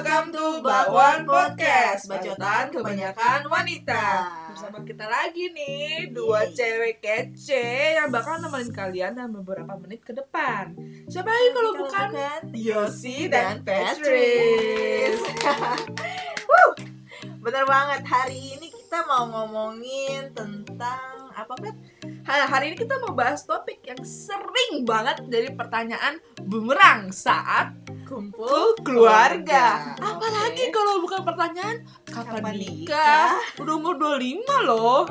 welcome to Bakwan Podcast Bacotan kebanyakan wanita. Bersama kita lagi nih Dua cewek kece Yang bakal nemenin kalian dalam beberapa menit ke depan. Siapa lagi kalau bukan Yosi dan Patrice. Bener banget, hari ini kita mau ngomongin tentang apa? Ha- Hari ini kita mau bahas topik yang sering banget Dari pertanyaan bumerang saat Kumpul keluarga Oke. Apalagi kalau bukan pertanyaan Kapan, Kapan nikah? Udah umur 25 loh.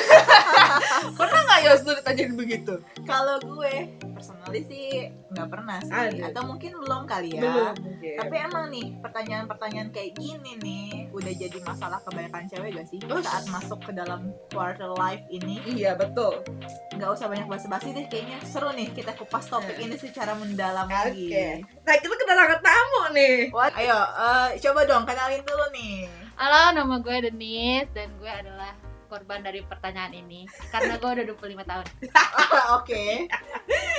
Pernah nggak Yos lu ditanyain begitu? Kalau gue personally sih nggak pernah sih. Atau mungkin belum kali ya Belum mungkin. Tapi emang nih pertanyaan-pertanyaan kayak gini nih udah jadi masalah kebanyakan cewek gak sih Us. saat masuk ke dalam quarter life ini Iya betul. nggak usah banyak basa-basi deh kayaknya seru nih kita kupas topik ini secara mendalam lagi. Oke. Nah kita kedatangan tamu nih. What? Ayo, eh, coba dong kenalin dulu nih. Halo, nama gue Denise dan gue adalah korban dari pertanyaan ini karena gue udah 25 tahun. Oke,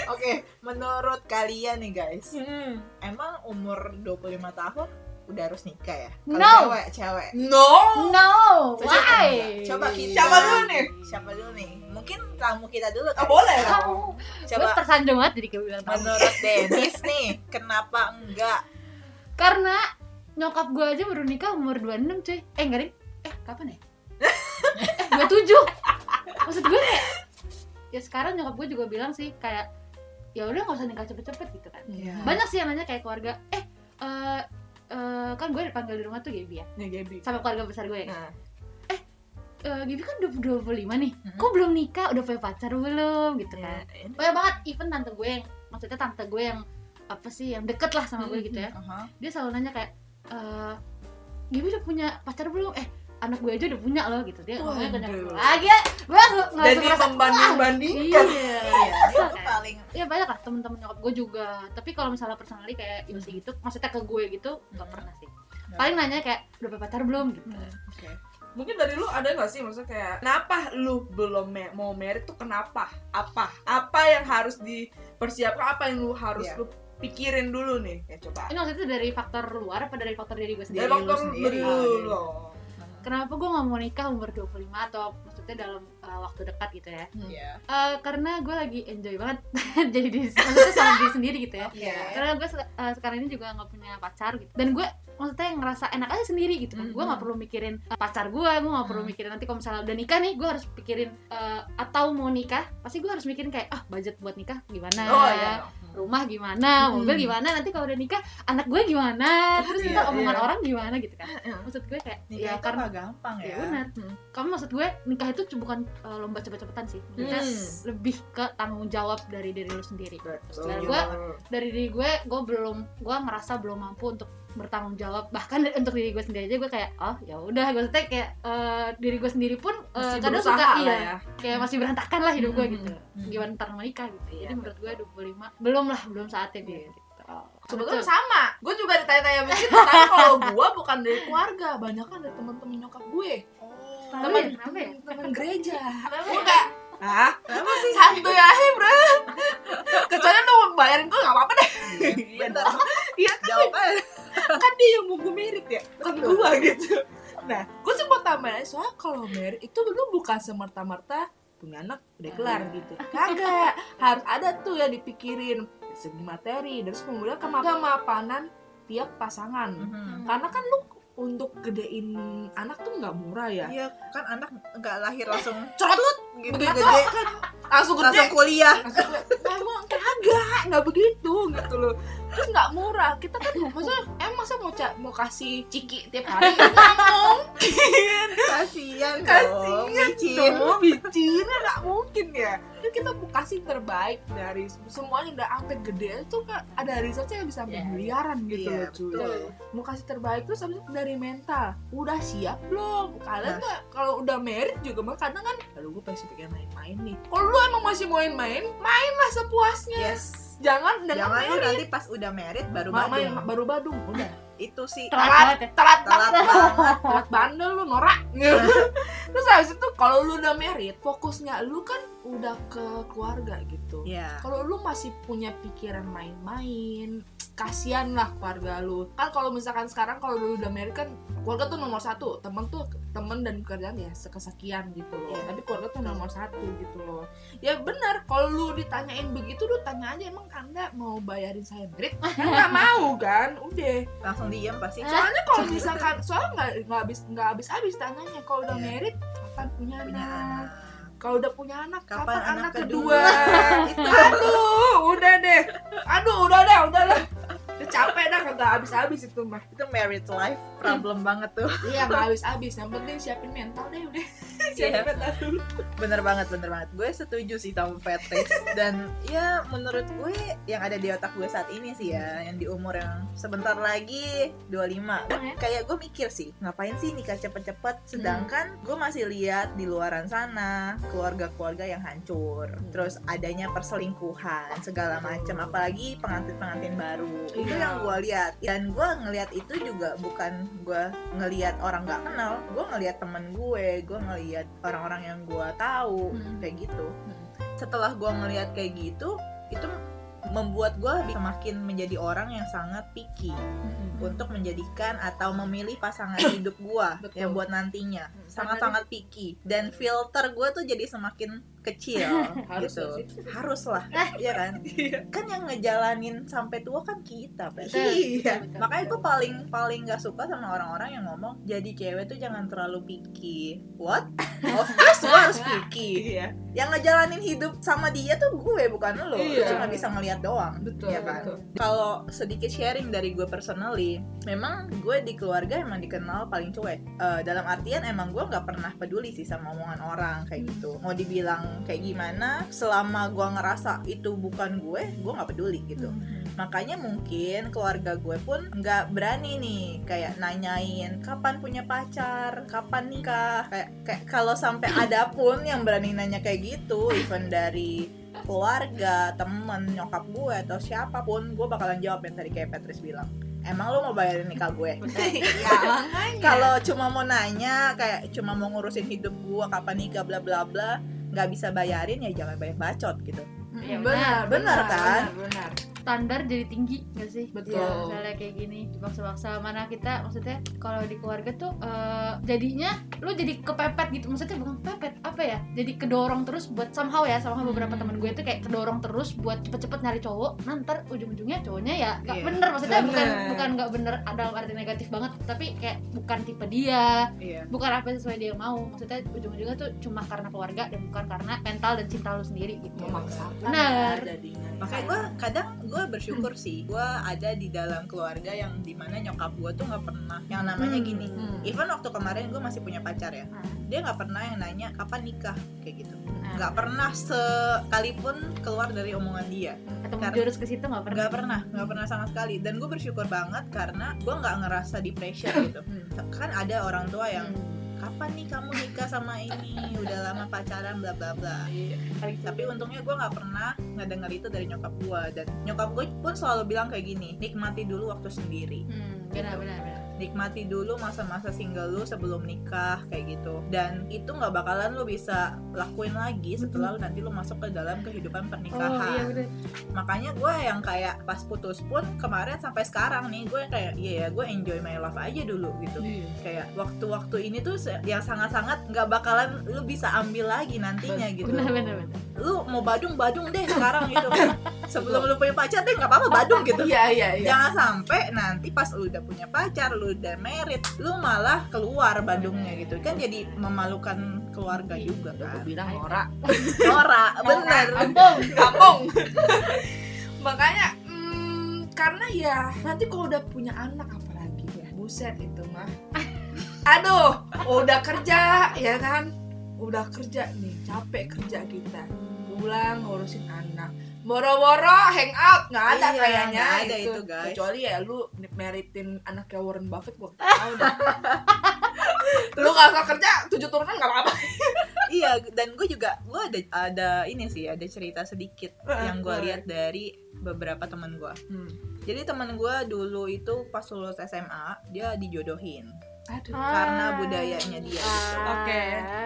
oke. Menurut kalian nih guys, Hmm. emang umur 25 tahun udah harus nikah ya? Kalau No. cewek, cewek. No. No, Coba why? Coba kita. Siapa dulu nih? Siapa dulu nih? Mungkin tamu kita dulu kali. boleh. Gue Coba tersanjung banget jadi kebilang menurut Dennis nih, kenapa enggak? Karena nyokap gue aja baru nikah umur 26 cuy. Eh enggak deh. Eh kapan ya? Eh 27. Maksud gue kayak ya sekarang nyokap gue juga bilang sih kayak ya udah nggak usah nikah cepet-cepet gitu kan. Iya. Banyak sih yang nanya kayak keluarga, eh eh eh, kan gue dipanggil di rumah tuh Gaby ya Nih Gaby. sama keluarga besar gue ya Nah. eh Gibi kan udah 25 nih Mhm. kok belum nikah udah punya pacar belum gitu kan Ya, banyak banget even tante gue yang maksudnya tante gue yang apa sih yang deket lah sama gue gitu ya aha. dia selalu nanya kayak eh Gibi udah punya pacar belum eh anak gue aja udah punya loh gitu dia ngomongnya ke nyokap gue lagi ya gue nggak Jadi merasa membanding-bandingkan. iya Iya, itu kayak- paling ya banyak lah temen-temen nyokap gue juga tapi kalau misalnya personally kayak Yosi gitu maksudnya ke gue gitu nggak Hmm. pernah sih paling nanya kayak udah pacar belum gitu Oke. Mungkin dari lu ada nggak sih maksudnya kayak kenapa lu belum me- mau merit tuh kenapa? Apa? Apa yang harus dipersiapkan? Apa yang lu harus Iya. lu pikirin dulu nih? Ya coba. ini maksudnya dari faktor luar apa dari faktor diri gue sendiri Dari lu faktor sendiri. lu dari lu. Kenapa gue nggak mau nikah umur 25 atau maksudnya dalam uh, waktu dekat gitu ya Iya. Eh, karena gue lagi enjoy banget jadi diri maksudnya sama diri sendiri gitu ya Oke. karena gue se- eh, sekarang ini juga nggak punya pacar gitu dan gue maksudnya ngerasa enak aja sendiri gitu kan gue Mhm. nggak perlu mikirin eh, pacar gue gue nggak perlu Mhm. mikirin nanti kalau misalnya udah nikah nih gue harus pikirin eh, atau mau nikah pasti gue harus mikirin kayak ah budget buat nikah gimana Oh iya. Rumah gimana Hmm. mobil gimana nanti kalau udah nikah anak gue gimana terus Iya, ntar omongan iya. orang gimana gitu kan Iya. maksud gue kayak Nikah ya itu karena gampang ya. ya benar Hmm. kamu maksud gue nikah itu bukan uh, lomba cepet-cepetan sih Maksudnya Hmm. lebih ke tanggung jawab dari diri lu sendiri Betul. Gue dari diri gue gue belum gue ngerasa belum mampu untuk bertanggung jawab bahkan untuk diri gue sendiri aja gue kayak oh ya udah gue kayak uh, diri gue sendiri pun uh, Masih kadang berusaha suka lah iya ya. kayak masih berantakan lah hidup gue Hmm, gitu hmm. gimana ntar mau nikah gitu Iya, jadi menurut gue 25 belum lah belum saatnya gue Iya. gitu Sebetulnya sama, gue juga ditanya-tanya begitu Tapi kalau gue bukan dari keluarga, banyak kan dari teman-teman nyokap gue Oh. Temen, ya? Kenapa ya? temen gereja Gue ya? kayak, ah Kenapa sih? santuy aja bro Kecuali lu bayarin gue gak apa-apa deh Iya Bentar. Iya kan, Jawab aja. Kan dia yang mau gue merit ya, bukan gue gitu. Nah, gue sempat tambahin soalnya kalau merit itu lu bukan semerta-merta punya anak udah kelar gitu. Kagak harus ada tuh yang dipikirin. Dari segi materi dari segi kemudian kema- kemapanan tiap pasangan. Mhm. karena kan lu untuk gedein anak tuh nggak murah ya. Iya, kan anak nggak lahir langsung Cerot gitu begitu gede. kan? Langsung gede. Langsung kuliah. Langsung emang kagak nggak begitu gitu loh terus nggak murah. Kita kan maksudnya emang masa mau ca- mau kasih ciki tiap hari? Nggak mungkin. Kasihan micin. dong bicinnya nggak mungkin ya. Kita mau kasih terbaik dari semuanya udah sampai gede itu kan ada risetnya yang bisa sampai miliaran gitu Iya, loh cuy mau kasih terbaik terus habis dari mental. Udah siap belum? Kalian Nah. kalau udah merit juga mah kadang kan aduh gue pengen pengen main-main nih. Kalau lu emang masih mau main mainlah sepuasnya. Yes. Jangan dengan Jangan lu nanti pas udah merit baru Ma- main badung. baru badung udah. Itu sih telat banget ya. Telat telat banget. banget. telat bandel lu norak. Terus habis itu kalau lu udah merit fokusnya lu kan udah ke keluarga gitu. Iya. kalau lu masih punya pikiran main-main kasihan lah keluarga lu. Kan kalau misalkan sekarang kalau lu udah married kan keluarga tuh nomor satu. Temen tuh temen dan kerjaan ya sekesekian gitu loh. Iya. tapi keluarga tuh nomor satu gitu loh. Ya benar kalau lu ditanyain begitu lu tanya aja emang anda mau bayarin saya merit nggak mau kan? Udah. Langsung diem pasti. Soalnya kalau misalkan soalnya nggak nggak habis nggak habis habis tanyanya. Kalau udah Iya. merit kapan punya, punya anak? anak. Kalau udah punya anak kapan, Kapan anak, anak kedua, kedua? itu aduh udah deh. Aduh udah deh udah lah capek dah kagak habis habis itu mah itu married life problem banget tuh. Iya nggak habis habis yang penting siapin mental deh udah. Siapin Iya. mental dulu. Bener banget bener banget. Gue setuju sih sama Patrick dan ya menurut gue yang ada di otak gue saat ini sih ya yang di umur yang sebentar lagi 25 ya? kayak gue mikir sih ngapain sih nikah cepet-cepet? Sedangkan gue masih lihat di luaran sana keluarga-keluarga yang hancur. Terus adanya perselingkuhan segala macam apalagi pengantin-pengantin baru. Itu Iya. yang gue lihat dan gue ngelihat itu juga bukan gue ngelihat orang nggak kenal gue ngelihat temen gue gue ngelihat orang-orang yang gue tahu Hmm. kayak gitu Hmm. setelah gue ngelihat kayak gitu itu membuat gue semakin menjadi orang yang sangat picky untuk menjadikan atau memilih pasangan hidup Betul. yang buat nantinya Hmm. sangat-sangat picky dan filter gua tuh jadi semakin kecil Harus gitu. harus lah ya kan? kan yang ngejalanin sampai tua kan kita. Betul, Iya. betul, betul, makanya gue paling paling gak suka sama orang-orang yang ngomong jadi cewek tuh jangan terlalu picky. What? Of course gue harus picky. Iya. Yang ngejalanin hidup sama dia tuh gue bukan lo. Lu Iya. cuma bisa ngeliat doang betul Iya kan? kalau sedikit sharing dari gue personally memang gue di keluarga emang dikenal paling cuek. Eh, dalam artian emang gue nggak pernah peduli sih sama omongan orang kayak gitu. Mau dibilang kayak gimana selama gue ngerasa itu bukan gue gue nggak peduli gitu. Makanya mungkin keluarga gue pun nggak berani nih kayak nanyain kapan punya pacar? Kapan nikah? Kayak kayak kalau sampai ada pun yang berani nanya kayak gitu even dari keluarga temen nyokap gue atau siapa pun gue bakalan jawab yang tadi kayak Patrice bilang. Emang lo mau bayarin nikah gue? Iya kalau cuma mau nanya kayak cuma mau ngurusin hidup gue kapan nikah bla bla bla nggak bisa bayarin ya jangan banyak bacot gitu Iya, benar benar kan? benar, benar. Standar jadi tinggi gak sih? Betul. Ya, misalnya kayak gini dipaksa-paksa mana kita maksudnya kalau di keluarga tuh eh, jadinya lu jadi kepepet gitu maksudnya bukan kepepet apa ya jadi kedorong terus buat somehow ya beberapa Hmm. teman gue tuh kayak kedorong terus buat cepet-cepet nyari cowok nanti ujung-ujungnya cowoknya ya nggak Iya. bener maksudnya bukan Bener. bukan nggak bener dalam arti negatif banget tapi kayak bukan tipe dia iya bukan apa sesuai dia mau maksudnya ujung-ujungnya tuh cuma karena keluarga dan bukan karena mental dan cinta lu sendiri gitu memaksakan Benar. ya jadinya makanya gue kadang gue bersyukur sih gue ada di dalam keluarga yang di mana nyokap gue tuh nggak pernah yang namanya Hmm, gini hmm. even waktu kemarin gue masih punya pacar ya Nah, dia nggak pernah yang nanya kapan nikah kayak gitu. Nah, nggak pernah sekalipun keluar dari omongan dia. Atau karena- menjurus ke situ nggak pernah? Nggak pernah nggak pernah sama sekali. Dan gue bersyukur banget karena gue nggak ngerasa di pressure gitu. Hmm. kan ada orang tua yang Hmm. Kapan nih kamu nikah sama ini udah lama pacaran bla bla bla Iya. Tapi untungnya gue nggak pernah ngedenger itu dari nyokap gue dan nyokap gue pun selalu bilang kayak gini nikmati dulu waktu sendiri Hmm, benar benar benar. Nikmati dulu masa-masa single lu sebelum nikah kayak gitu. Dan itu nggak bakalan lu bisa lakuin lagi setelah lu nanti lu masuk ke dalam kehidupan Oh iya pernikahan makanya gue yang kayak pas putus pun kemarin sampai sekarang nih gue kayak iya ya gue enjoy my life aja dulu gitu. Iya. kayak waktu-waktu ini tuh yang sangat-sangat nggak bakalan lu bisa ambil lagi nantinya gitu. Benar benar benar. lu mau badung badung deh sekarang gitu sebelum lu punya pacar deh nggak apa-apa badung gitu. Iya iya iya. Jangan sampai nanti pas lu udah punya pacar lu udah married lu malah keluar Bandungnya gitu. Kan jadi memalukan keluarga juga kan. gue bilang norak Nora bener. Kampung kampung. Makanya hmm, karena ya nanti kalau udah punya anak apalagi ya buset itu mah. Aduh udah kerja ya kan? Udah kerja nih capek kerja kita. Pulang ngurusin anak boro-boro hangout nggak ada Iya, kayaknya ada itu, guys. kecuali ya lu meritin anaknya Warren Buffett gua tahu dah. Lu usah kerja tujuh turunan nggak apa-apa. Iya dan gue juga gue ada ada ini sih ada cerita sedikit yang gue lihat dari beberapa teman gue hmm. jadi teman gue dulu itu pas lulus SMA dia dijodohin aduh. Karena budayanya dia gitu. Oke.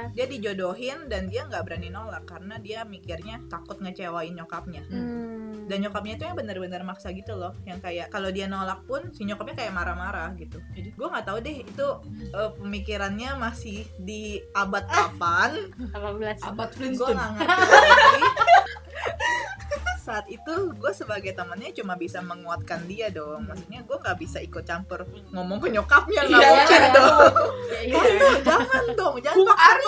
dia dijodohin dan dia nggak berani nolak karena dia mikirnya takut ngecewain nyokapnya. Hmm. dan nyokapnya itu yang benar-benar maksa gitu loh. Yang kayak kalau dia nolak pun si nyokapnya kayak marah-marah gitu. Jadi gue nggak tahu deh itu eh, pemikirannya masih di abad kapan? 18 abad gue Flintstone nggak ngerti saat itu gue sebagai temannya cuma bisa menguatkan dia dong maksudnya gue nggak bisa ikut campur ngomong ke nyokapnya nggak Iya. mungkin dong Ya, iya. Tante, jangan dong jangan are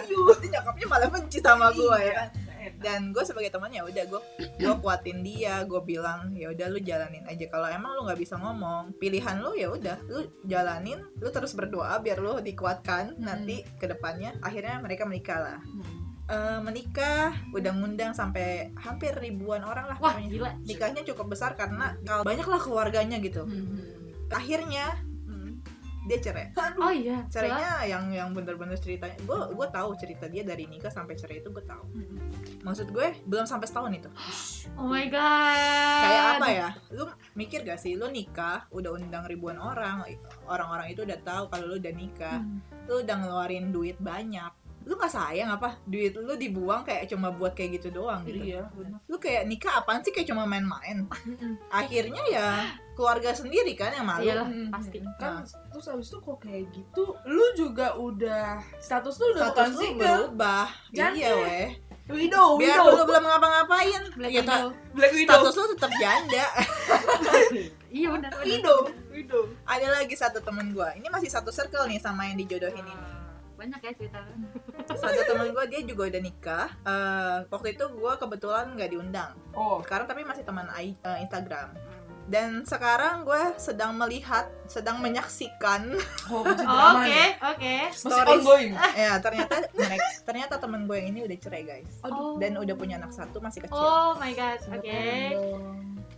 you? Berarti nyokapnya malah benci sama gue ya kan Iya. dan gue sebagai temannya udah gue gue kuatin dia gue bilang ya udah lu jalanin aja kalau emang lu nggak bisa ngomong pilihan lu ya udah lu jalanin lu terus berdoa biar lu dikuatkan Hmm. nanti ke depannya akhirnya mereka menikah lah Hmm. Eh, menikah udah ngundang sampai hampir ribuan orang lah Wah, pokoknya. gila. nikahnya cukup besar karena kalau banyak lah keluarganya gitu Hmm. akhirnya hmm, dia cerai Oh iya. cerainya yang yang bener-bener ceritanya gue gue tahu cerita dia dari nikah sampai cerai itu gue tahu Hmm. maksud gue belum sampai setahun itu Oh my god. kayak apa ya lu mikir gak sih lu nikah udah undang ribuan orang orang-orang itu udah tahu kalau lu udah nikah Hmm. lu udah ngeluarin duit banyak lu nggak sayang apa? Duit lu dibuang kayak cuma buat kayak gitu doang gitu. Iya lu kayak nikah apaan sih kayak cuma main-main? Akhirnya ya keluarga sendiri kan yang malu. Iyalah, Hmm. pasti. kan terus habis itu kok kayak gitu lu juga udah status lu udah bukan status lu single. berubah. Jangan. iya weh. Widow biar widow. lu belum ngapa-ngapain. Black ya, Widow. black widow. status lu tetap janda. Iya benar. benar. widow widow. Ada lagi satu temen gua. Ini masih satu circle nih sama yang dijodohin ini Banyak ya cerita. satu temen gue dia juga udah nikah Eh, waktu itu gue kebetulan nggak diundang oh sekarang tapi masih teman eh, Instagram dan sekarang gue sedang melihat sedang menyaksikan oh Oke, oke. masih Stories. ongoing ya ternyata mereka ternyata temen gue yang ini udah cerai guys Oh. dan udah punya anak satu masih kecil Oh my god. Oke.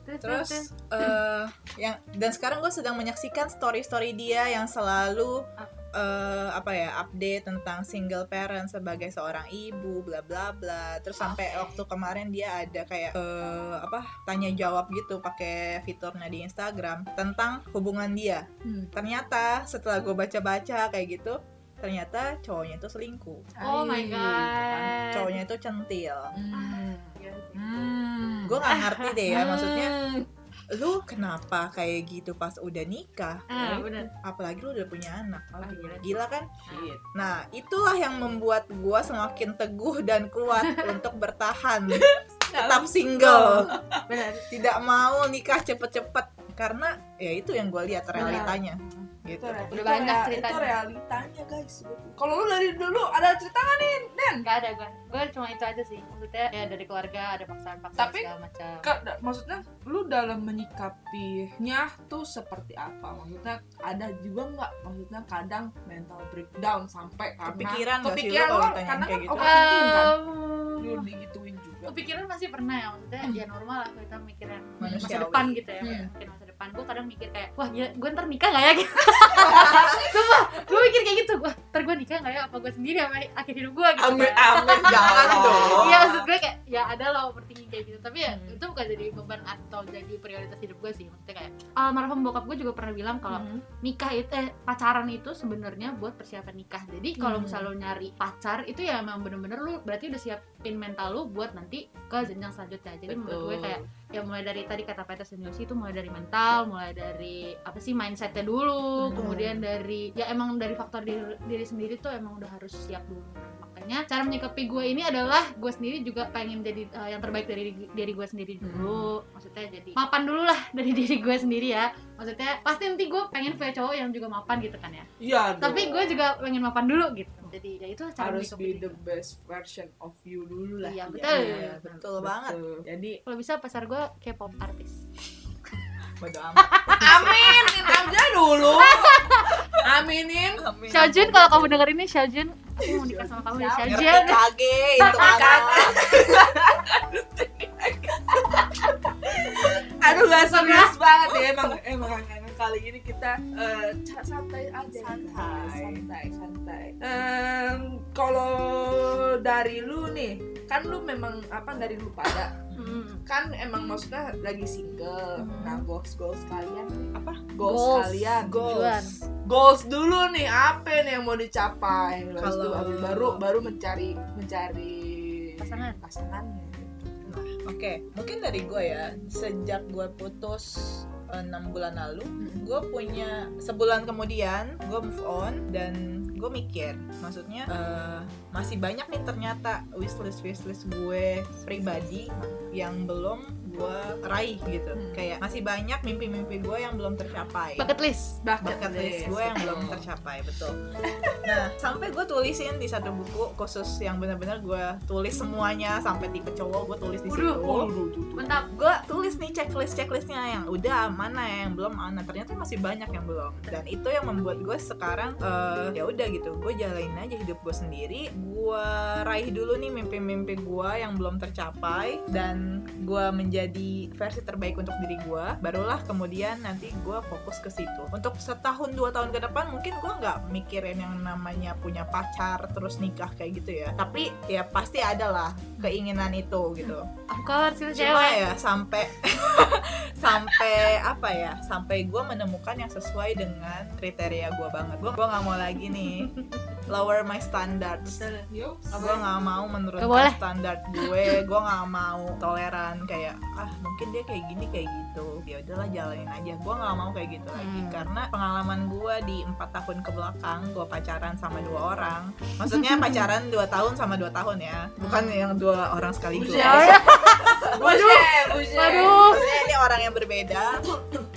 Terus, terus eh, yang dan sekarang gue sedang menyaksikan story story dia yang selalu eh, apa ya update tentang single parent sebagai seorang ibu bla bla bla terus sampai waktu kemarin dia ada kayak eh, apa tanya jawab gitu pakai fiturnya di Instagram tentang hubungan dia Hmm. ternyata setelah gue baca baca kayak gitu ternyata cowoknya itu selingkuh Oh my Aih, god. cowoknya itu centil Hmm. Iya sih. Hmm. gue nggak ngerti deh ya maksudnya Hmm. Lu kenapa kayak gitu pas udah nikah Ah, benar. apalagi lu udah punya anak Ah, gila. gila kan Shit. nah itulah yang membuat gua semakin teguh dan kuat untuk bertahan tetap single Benar. tidak mau nikah cepet-cepet karena ya itu yang gue lihat realitanya gitu re- Udah itu banyak rea- ceritanya. itu realitanya guys kalau lu dari dulu ada cerita nggak nih Den Enggak ada gue. Gue cuma itu aja sih. Maksudnya ya dari keluarga ada paksaan-paksaan Tapi- segala macam. Da- maksudnya lu dalam menyikapinya tuh seperti apa? Maksudnya ada juga nggak? Maksudnya kadang mental breakdown sampai karena Kepikiran nggak sih lu kepikiran kalau lo, karena kayak kan gitu? overthinking kan? Em, Lu digituin juga. kepikiran masih pernah ya maksudnya ya normal lah kita mikirin masa depan gitu ya Hmm. mikirin masa depan gue kadang mikir kayak wah ya gue ntar nikah gak ya gitu Sumpah, gue mikir kayak gitu wah ntar gue nikah gak ya apa gue sendiri sama akhir hidup gue gitu Amin kan. amin jangan dong. Iya maksud gue kayak ya ada lah overthinking kayak gitu tapi ya Hmm. itu bukan jadi beban atau jadi prioritas hidup gue sih maksudnya kayak almarhum bokap gue juga pernah bilang kalau Hmm. nikah itu eh, pacaran itu sebenarnya buat persiapan nikah jadi kalau Hmm. misalnya lo nyari pacar itu ya emang bener-bener lu berarti udah siapin mental lu buat nanti ke jenjang selanjutnya jadi menurut gue kayak ya mulai dari tadi kata Peter Senyosi itu mulai dari mental mulai dari apa sih mindsetnya dulu Hmm. kemudian dari ya emang dari faktor diri, diri sendiri tuh emang udah harus siap dulu makanya cara menyikapi gue ini adalah gue sendiri juga pengen jadi eh, yang terbaik dari diri gue sendiri dulu maksudnya jadi mapan dulu lah dari diri gue sendiri ya maksudnya pasti nanti gue pengen punya cowok yang juga mapan gitu kan ya Iya tapi gue juga pengen mapan dulu gitu jadi ya itu cara harus be the gue. best version of you dulu lah. Iya, betul. Iya, betul banget Betul. Jadi kalau bisa pasar gue K-pop artis bodo amat aminin aja dulu. Aminin. Amin. Xiaojun kalau kamu denger ini Xiaojun aku mau nikah sama kamu ya Xiaojun kage itu anak. Aduh gak serius banget ya emang emang kali ini kita ca- santai aja Santai. santai santai Em, kalau dari lu nih kan lu memang apa dari lu pada Hmm. kan emang maksudnya lagi single Hmm. nah goals goals kalian apa goals, Goals. kalian Tujuan. goals dulu nih apa nih yang mau dicapai Kalau- baru baru mencari mencari Pasangan. pasangannya Nah, Oke, mungkin dari gue ya, sejak gue putus enam bulan lalu, gue punya sebulan kemudian gue move on dan gue mikir, maksudnya eh, masih banyak nih ternyata wishlist wishlist gue pribadi yang belum gue raih gitu. Hmm. Kayak masih banyak mimpi-mimpi gue yang belum tercapai. bucket list bucket list gue yang belum tercapai betul. Nah sampai gue tulisin di satu buku khusus yang benar-benar gue tulis semuanya sampai tipe cowok gue tulis di situ. Mantap. Gue tulis nih checklist checklistnya yang udah mana yang belum mana. Ternyata masih banyak yang belum. Dan itu yang membuat gue sekarang eh, ya udah gitu. Gue jalanin aja hidup gue sendiri. gue raih dulu nih mimpi-mimpi gue yang belum tercapai dan gue menjadi versi terbaik untuk diri gue barulah kemudian nanti gue fokus ke situ. Untuk setahun dua tahun ke depan mungkin gue nggak mikirin yang namanya punya pacar terus nikah kayak gitu ya. Tapi ya pasti ada lah keinginan itu gitu. Of course cuma cewek. ya sampai sampai apa ya sampai gue menemukan yang sesuai dengan kriteria gue banget. Gue gue nggak mau lagi nih lower my standards. Gue nggak mau menurunkan boleh. standar gue. Gue nggak mau toleran kayak ah mungkin dia kayak gini kayak gitu. Ya udahlah jalanin aja. Gue nggak mau kayak gitu lagi. Hmm. karena pengalaman gue di empat tahun ke belakang gue pacaran sama dua orang. Maksudnya pacaran dua tahun sama dua tahun ya. Bukan yang dua orang sekaligus. Waduh. maksudnya ini orang yang berbeda.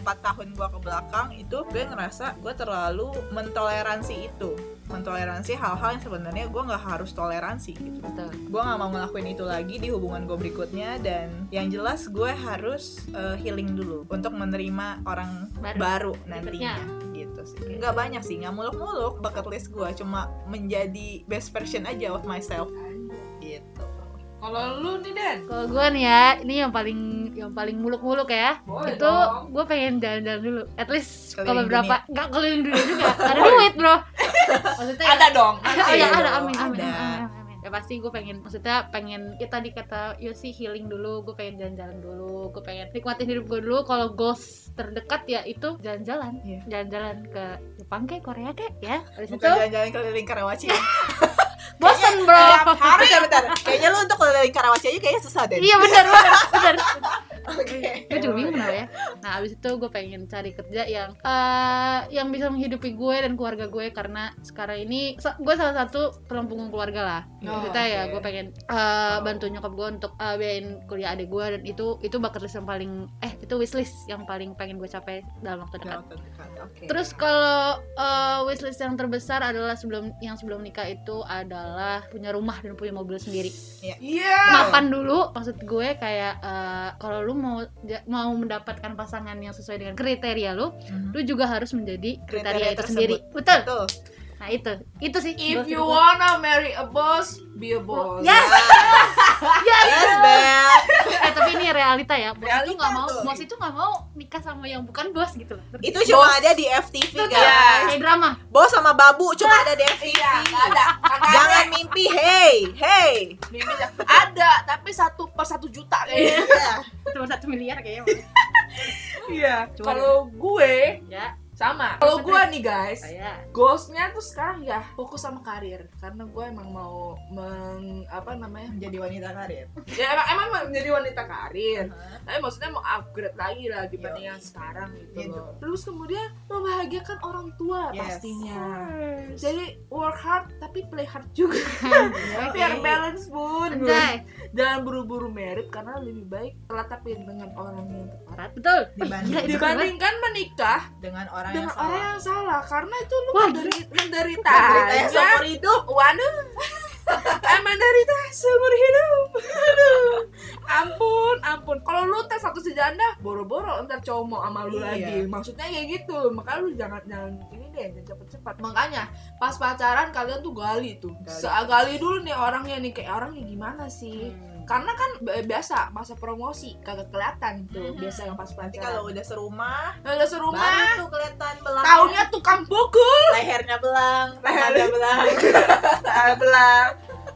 Empat tahun gue ke belakang itu gue ngerasa gue terlalu mentoleransi itu mentoleransi hal-hal yang sebenarnya gue nggak harus toleransi gitu Betul. gue nggak mau ngelakuin itu lagi di hubungan gue berikutnya dan yang jelas gue harus uh, healing dulu untuk menerima orang Baru. baru, nantinya gitu sih nggak banyak sih nggak muluk-muluk bucket list gue cuma menjadi best version aja of myself gitu Kalau lu nih Den, Kalau gue nih ya, ini yang paling yang paling muluk-muluk ya. boleh itu gue pengen jalan-jalan dulu. At least kalau beberapa nggak keliling dunia juga. Ada duit bro. Maksudnya Ada dong. ada, Ada oh ya dong, ada amin amin, ada. amin, amin, amin. Ya pasti gue pengen, maksudnya pengen kita dikata Yosi healing dulu, gue pengen jalan-jalan dulu, gue pengen nikmatin hidup gue dulu. Kalau goals terdekat ya itu jalan-jalan, Iya. jalan-jalan ke Jepang kayak Korea kayak ya. Habis bukan itu jalan-jalan keliling Karawaci ya. bosan bro. bentar bentar kayaknya lu untuk keliling Karawaci aja kayaknya susah deh Iya benar benar benar. Oke gue juga bingung kenapa ya nah abis itu gue pengen cari kerja yang eh yang bisa menghidupi gue dan keluarga gue karena sekarang ini gue salah satu tulang punggung keluarga lah Oh, kita ya oke. gue pengen eh, bantu nyokap gue untuk eh, biayain kuliah adik gue dan itu itu bucket list yang paling eh itu wishlist yang paling pengen gue capai dalam waktu dekat Dalam terdekat, oke. Terus kalau eh, wishlist yang terbesar adalah sebelum yang sebelum nikah itu adalah punya rumah dan punya mobil sendiri. Iya. Mapan dulu, maksud gue kayak eh, kalau lu mau ja- mau mendapatkan pasangan yang sesuai dengan kriteria lu, Mhm. lu juga harus menjadi kriteria, Kriteria itu tersebut. sendiri. Betul. betul Nah itu, itu sih. If you wanna marry a boss, be a boss. Yes. Yes. yes Beb Eh tapi ini realita ya. Bos itu Realita nggak mau, tuh. bos itu nggak mau nikah sama yang bukan bos gitu loh. itu cuma Bos. ada di FTV Betul. guys Kayak drama. bos sama babu cuma ada di FTV Iya, ada. Jangan mimpi hey hey Mimpi ada, tapi satu per satu juta kayaknya. Iya. Cuma satu miliar kayaknya. Iya. Kalau gue ya, sama. Kalau gue nih guys, saya. goalsnya tuh sekarang ya fokus sama karir karena gue emang mau meng apa namanya menjadi wanita karir ya emang emang mau menjadi wanita karir Uh-huh. tapi maksudnya mau upgrade lagi lah dibanding Yoi. yang sekarang gitu Iya, loh terus kemudian membahagiakan orang tua Yes. pastinya jadi work hard tapi play hard juga Oke. biar balance bun Anjay. Jangan buru-buru merit karena lebih baik telat tapi dengan orang yang tepat Betul. Dibanding- Gila, dibandingkan menikah dengan orang dengan yang salah. orang yang salah karena itu lu Wah, menderi- menderita Menderita yang aja. seumur hidup. Waduh. Eh, menderita seumur hidup. Aduh Ampun, ampun. Kalau lu tes satu sejanda Boro-boro ntar cowok mau sama lu Iya. lagi. Maksudnya kayak gitu. Makanya lu jangan jangan ini deh jangan cepet-cepet. Makanya pas pacaran kalian tuh gali tuh. Gali. Se- Gali dulu nih orangnya nih. Kayak orangnya gimana sih? Hmm. Karena kan bi- biasa masa promosi Kagak kelihatan tuh. Hmm. Biasa yang pas nanti pacaran. kalau udah serumah Udah serumah baru tuh kelihatan belang Tahunnya tukang pukul. Lehernya belang Leher. tangannya belang belang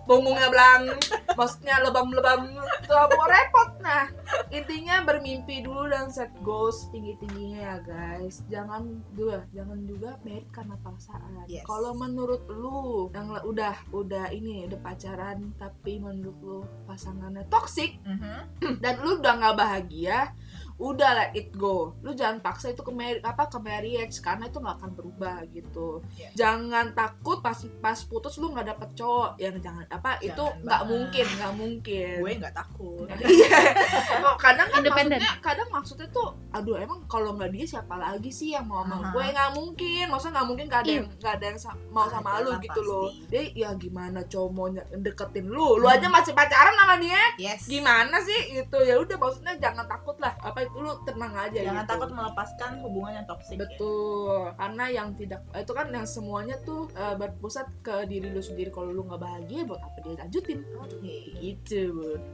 punggungnya belang maksudnya lebam-lebam mau repot. Nah intinya bermimpi dulu dan set goals tinggi tingginya ya guys jangan juga jangan juga merit karena paksaan Yes. kalau menurut lu yang udah udah ini udah pacaran tapi menurut lu pasangannya toxic Mhm. dan lu udah nggak bahagia udah let it go lu jangan paksa itu ke marriage apa ke marriage karena itu nggak akan berubah gitu Iya. jangan takut pas pas putus lu nggak dapet cowok yang jangan apa itu Jangan nggak banget. mungkin nggak mungkin gue nggak takut Iya. Oh, kadang kan maksudnya kadang maksudnya tuh aduh emang kalau nggak dia siapa lagi sih yang mau sama Aha. gue nggak mungkin maksudnya nggak mungkin gak ada Iya. yang nggak ada yang sa- mau sama Ada lu lah gitu loh pasti. dia ya gimana cowok mau ny- deketin lu lu Hmm. aja masih pacaran sama dia yes gimana sih gitu ya udah maksudnya jangan takut lah apa itu lu tenang aja jangan gitu. takut melepaskan hubungan yang toksik ya. betul karena yang tidak itu kan yang semuanya tuh eh, berpusat ke diri lu sendiri kalau lu nggak bahagia buat apa dia lanjutin Oke. gitu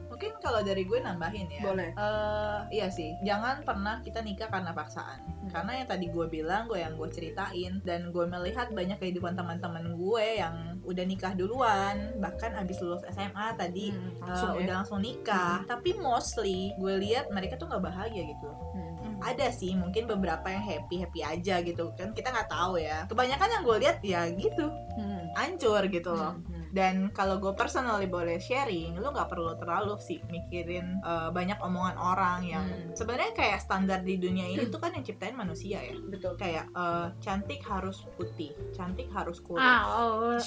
mungkin kalau dari gue nambahin ya boleh Eh, iya sih, jangan pernah kita nikah karena paksaan. Hmm. Karena yang tadi gue bilang, gue yang gue ceritain, dan gue melihat banyak kehidupan teman-teman gue yang udah nikah duluan, bahkan abis lulus SMA tadi Hmm, langsung ya. udah langsung nikah. Tapi mostly gue lihat mereka tuh nggak bahagia gitu. Hmm. Ada sih mungkin beberapa yang happy happy aja gitu kan kita nggak tahu ya. Kebanyakan yang gue lihat ya gitu, Hmm. hancur gitu loh. Hmm. Dan kalau gue personally boleh sharing, lu nggak perlu terlalu sih mikirin uh, banyak omongan orang yang Hmm. sebenarnya kayak standar di dunia ini tuh kan yang ciptain manusia ya. betul Kayak uh, cantik harus putih, cantik harus kurus. ah oh,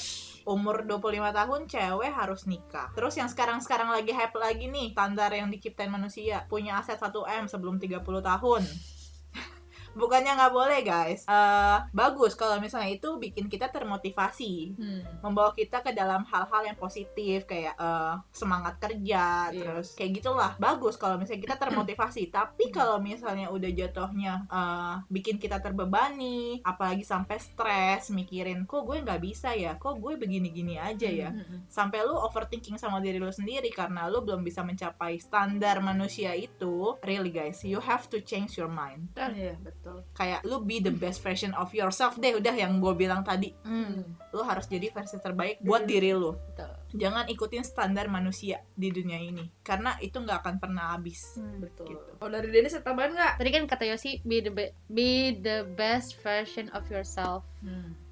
Umur 25 tahun cewek harus nikah. Terus yang sekarang-sekarang lagi hype lagi nih, standar yang diciptain manusia, punya aset 1M sebelum 30 tahun. Bukannya nggak boleh guys, Eh, bagus kalau misalnya itu bikin kita termotivasi Hmm. membawa kita ke dalam hal-hal yang positif kayak eh, semangat kerja Iya. terus kayak gitulah bagus kalau misalnya kita termotivasi tapi kalau misalnya udah jatuhnya eh, bikin kita terbebani apalagi sampai stres mikirin kok gue nggak bisa ya kok gue begini-gini aja ya Hmm. sampai lu overthinking sama diri lu sendiri karena lu belum bisa mencapai standar manusia itu really guys you have to change your mind Iya betul. Kayak lu be the best version of yourself deh udah yang gue bilang tadi hmm, lu harus jadi versi terbaik buat diri lu betul. jangan ikutin standar manusia di dunia ini karena itu nggak akan pernah habis Hmm. Betul. Gitu. Kalau dari Dennis ada tambahan nggak? Tadi kan kata Yosi be the be, be the best version of yourself.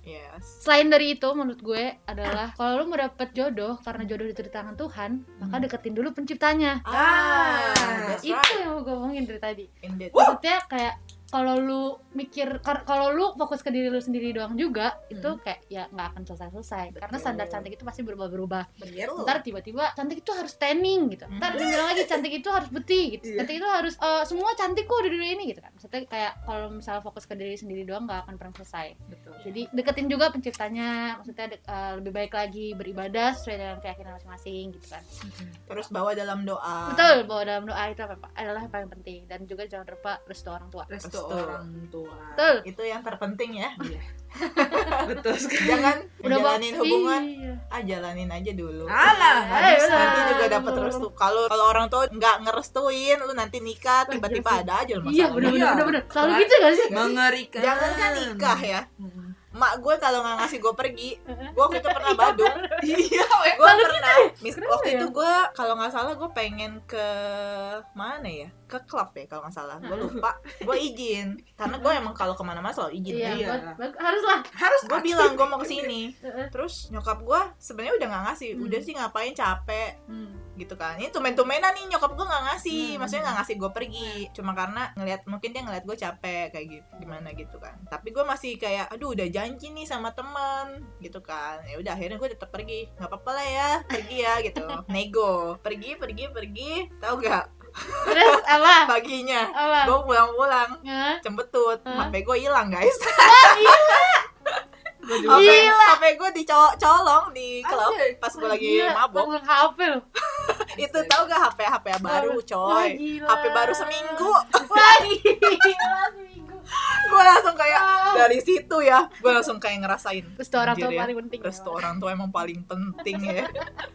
yes Selain dari itu menurut gue adalah kalau lu mau dapet jodoh karena jodoh itu di tangan Tuhan, maka Hmm. deketin dulu penciptanya. Ah, that's Itu right yang mau gue omongin dari tadi. Indeed. Maksudnya kayak kalau lu mikir kalau lu fokus ke diri lu sendiri doang juga itu Hmm. kayak ya nggak akan selesai-selesai. Karena Betul. standar cantik itu pasti berubah-berubah. Betul. ntar tiba-tiba cantik itu harus tanning gitu. Ntar dia bilang lagi cantik itu harus bersih gitu. Iya. cantik itu harus eh, semua cantik kok di dunia ini gitu kan. Maksudnya kayak kalau misalnya fokus ke diri sendiri doang nggak akan pernah selesai. Betul. jadi deketin juga penciptanya maksudnya de- eh, lebih baik lagi beribadah sesuai dengan keyakinan masing-masing gitu kan. Terus bawa dalam doa. Betul bahwa dalam doa itu apa adalah yang paling penting. Dan juga jangan lupa restu orang tua. Restu Restu. orang tua. betul itu yang terpenting ya Betul sekali. jangan udah jalanin bak- hubungan iya. ah jalanin aja dulu Alah, Eh, bisa. nanti juga dapat restu kalau kalau orang tua nggak ngerestuin lu nanti nikah tiba-tiba ada aja lu iya masalah. bener bener Iya. bener bener selalu Kan? gitu gak sih Mengerikan. jangan kan nikah ya Hmm. Mak gue kalau nggak ngasih gue pergi gue waktu itu pernah badung. Iya, weh. gue pernah. mis Kenapa waktu ya? itu gue kalau nggak salah gue pengen ke mana ya? Ke klub ya kalau nggak salah. Gue lupa. Gue izin. Karena gue emang kalau ke mana-mana selalu izin. Iya, ya. Iya. bag- harus lah Harus gue bilang gue mau ke sini terus nyokap gue sebenarnya udah nggak ngasih. Hmm. udah sih ngapain capek. Hmm. Gitu kan. Ini tumen-tumenan nih nyokap gue nggak ngasih. Hmm. maksudnya nggak ngasih gue pergi. Cuma karena ngelihat mungkin dia ngeliat gue capek kayak gitu gimana gitu kan. Tapi gue masih kayak aduh udah janji nih sama teman gitu kan. Ya udah akhirnya gue tetap pergi. Nggak apa-apa lah ya pergi ya gitu. Nego. Pergi pergi pergi. Tahu gak terus apa? Paginya. Gue pulang-pulang. Hah? cembetut. Hah? HP gue hilang guys. Gua juga. HP, Gila. HP gue dicolong di klub pas gue lagi Gila, mabok HP itu tahu gak HP HP baru Wah, coy? gila. HP baru seminggu. Wah gila gue langsung kayak Ah, dari situ ya. Gue langsung kayak ngerasain Restu orang tua ya. paling penting. restu orang tua emang paling penting ya.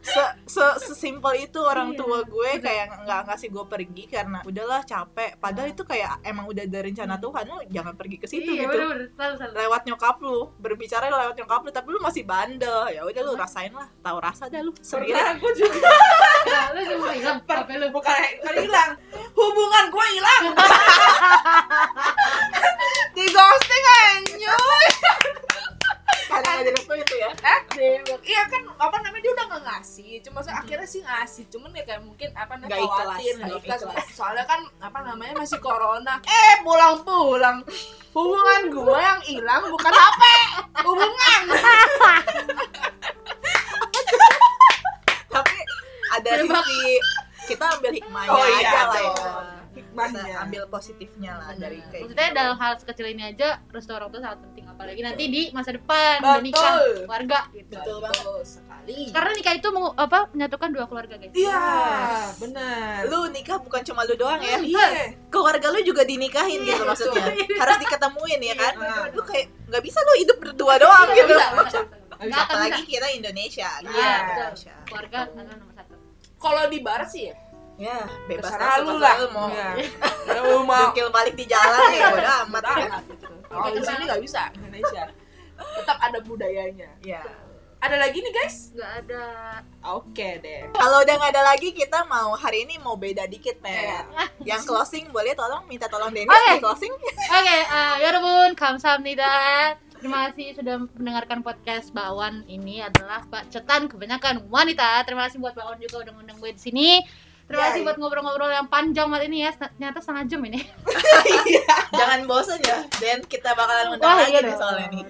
Se se sesimpel itu orang Iya, tua gue kayak nggak ngasih gue pergi karena udahlah capek. Padahal itu kayak emang udah ada rencana Tuhan lu jangan pergi ke situ Iya, gitu. bener-bener. Selalu, selalu. lewat nyokap lu berbicara lewat nyokap lu tapi lu masih bandel. Ya udah lu rasain lah. Tahu rasa dah lu. Sendiri gue juga. Nah, lu cuma hilang. HP lu. bukan hilang. Hubungan gue hilang di ghosting anjoy kadang ada restu itu ya? Eh iya kan apa namanya dia udah nggak ngasih. Cuma saya akhirnya sih ngasih. Cuman ya kayak mungkin apa namanya khawatir nggak ikhlas. ikhlas. soalnya kan apa namanya masih corona. Eh pulang pulang hubungan gue yang hilang bukan HP hubungan. Tapi ada Berbak- sisi kita ambil hikmahnya Oh, iya, aja lah ya. Hikmahnya kita ambil positifnya lah dari kayak Maksudnya gitu. dalam hal sekecil ini aja restu orang tua sangat penting apalagi nanti di masa depan Betul. keluarga gitu. Betul banget. sekali Karena nikah itu mau apa menyatukan dua keluarga guys. iya Yes. benar lu nikah bukan cuma lu doang ya iya keluarga lu juga dinikahin gitu Iya, maksudnya betul. harus diketemuin ya kan Iya, lu kayak nggak bisa lu hidup berdua doang gitu bisa, apalagi kita Indonesia gitu. Iya, Indonesia. Keluarga adalah nomor satu. kalau di barat sih ya ya bebas terserah lu lah mau ya. ya. lu mau Dukil balik di jalan ya udah amat ya kalau di sini nggak bisa Indonesia tetap ada budayanya ya ada lagi nih guys? Gak ada. Oke okay, deh. Kalau udah gak ada lagi kita mau hari ini mau beda dikit Pet. Iya. Yang closing boleh tolong minta tolong Dennis okay. di closing. Oke, eh, ya okay, uh, yorobun kamsahamnida. Terima kasih sudah mendengarkan podcast Bawan ini adalah Pak Cetan kebanyakan wanita. Terima kasih buat Bawan juga udah ngundang gue di sini. Terima kasih Yay. buat ngobrol-ngobrol yang panjang banget ini ya. Ternyata setengah jam ini. jangan bosan ya Dan kita bakalan undang lagi iya nih dong. soalnya nih.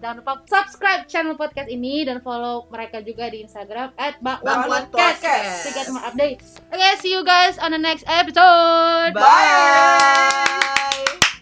Jangan lupa subscribe channel podcast ini dan follow mereka juga di Instagram Bakwan @bakwan_podcast Podcast. to get more updates. Okay, see you guys on the next episode. bye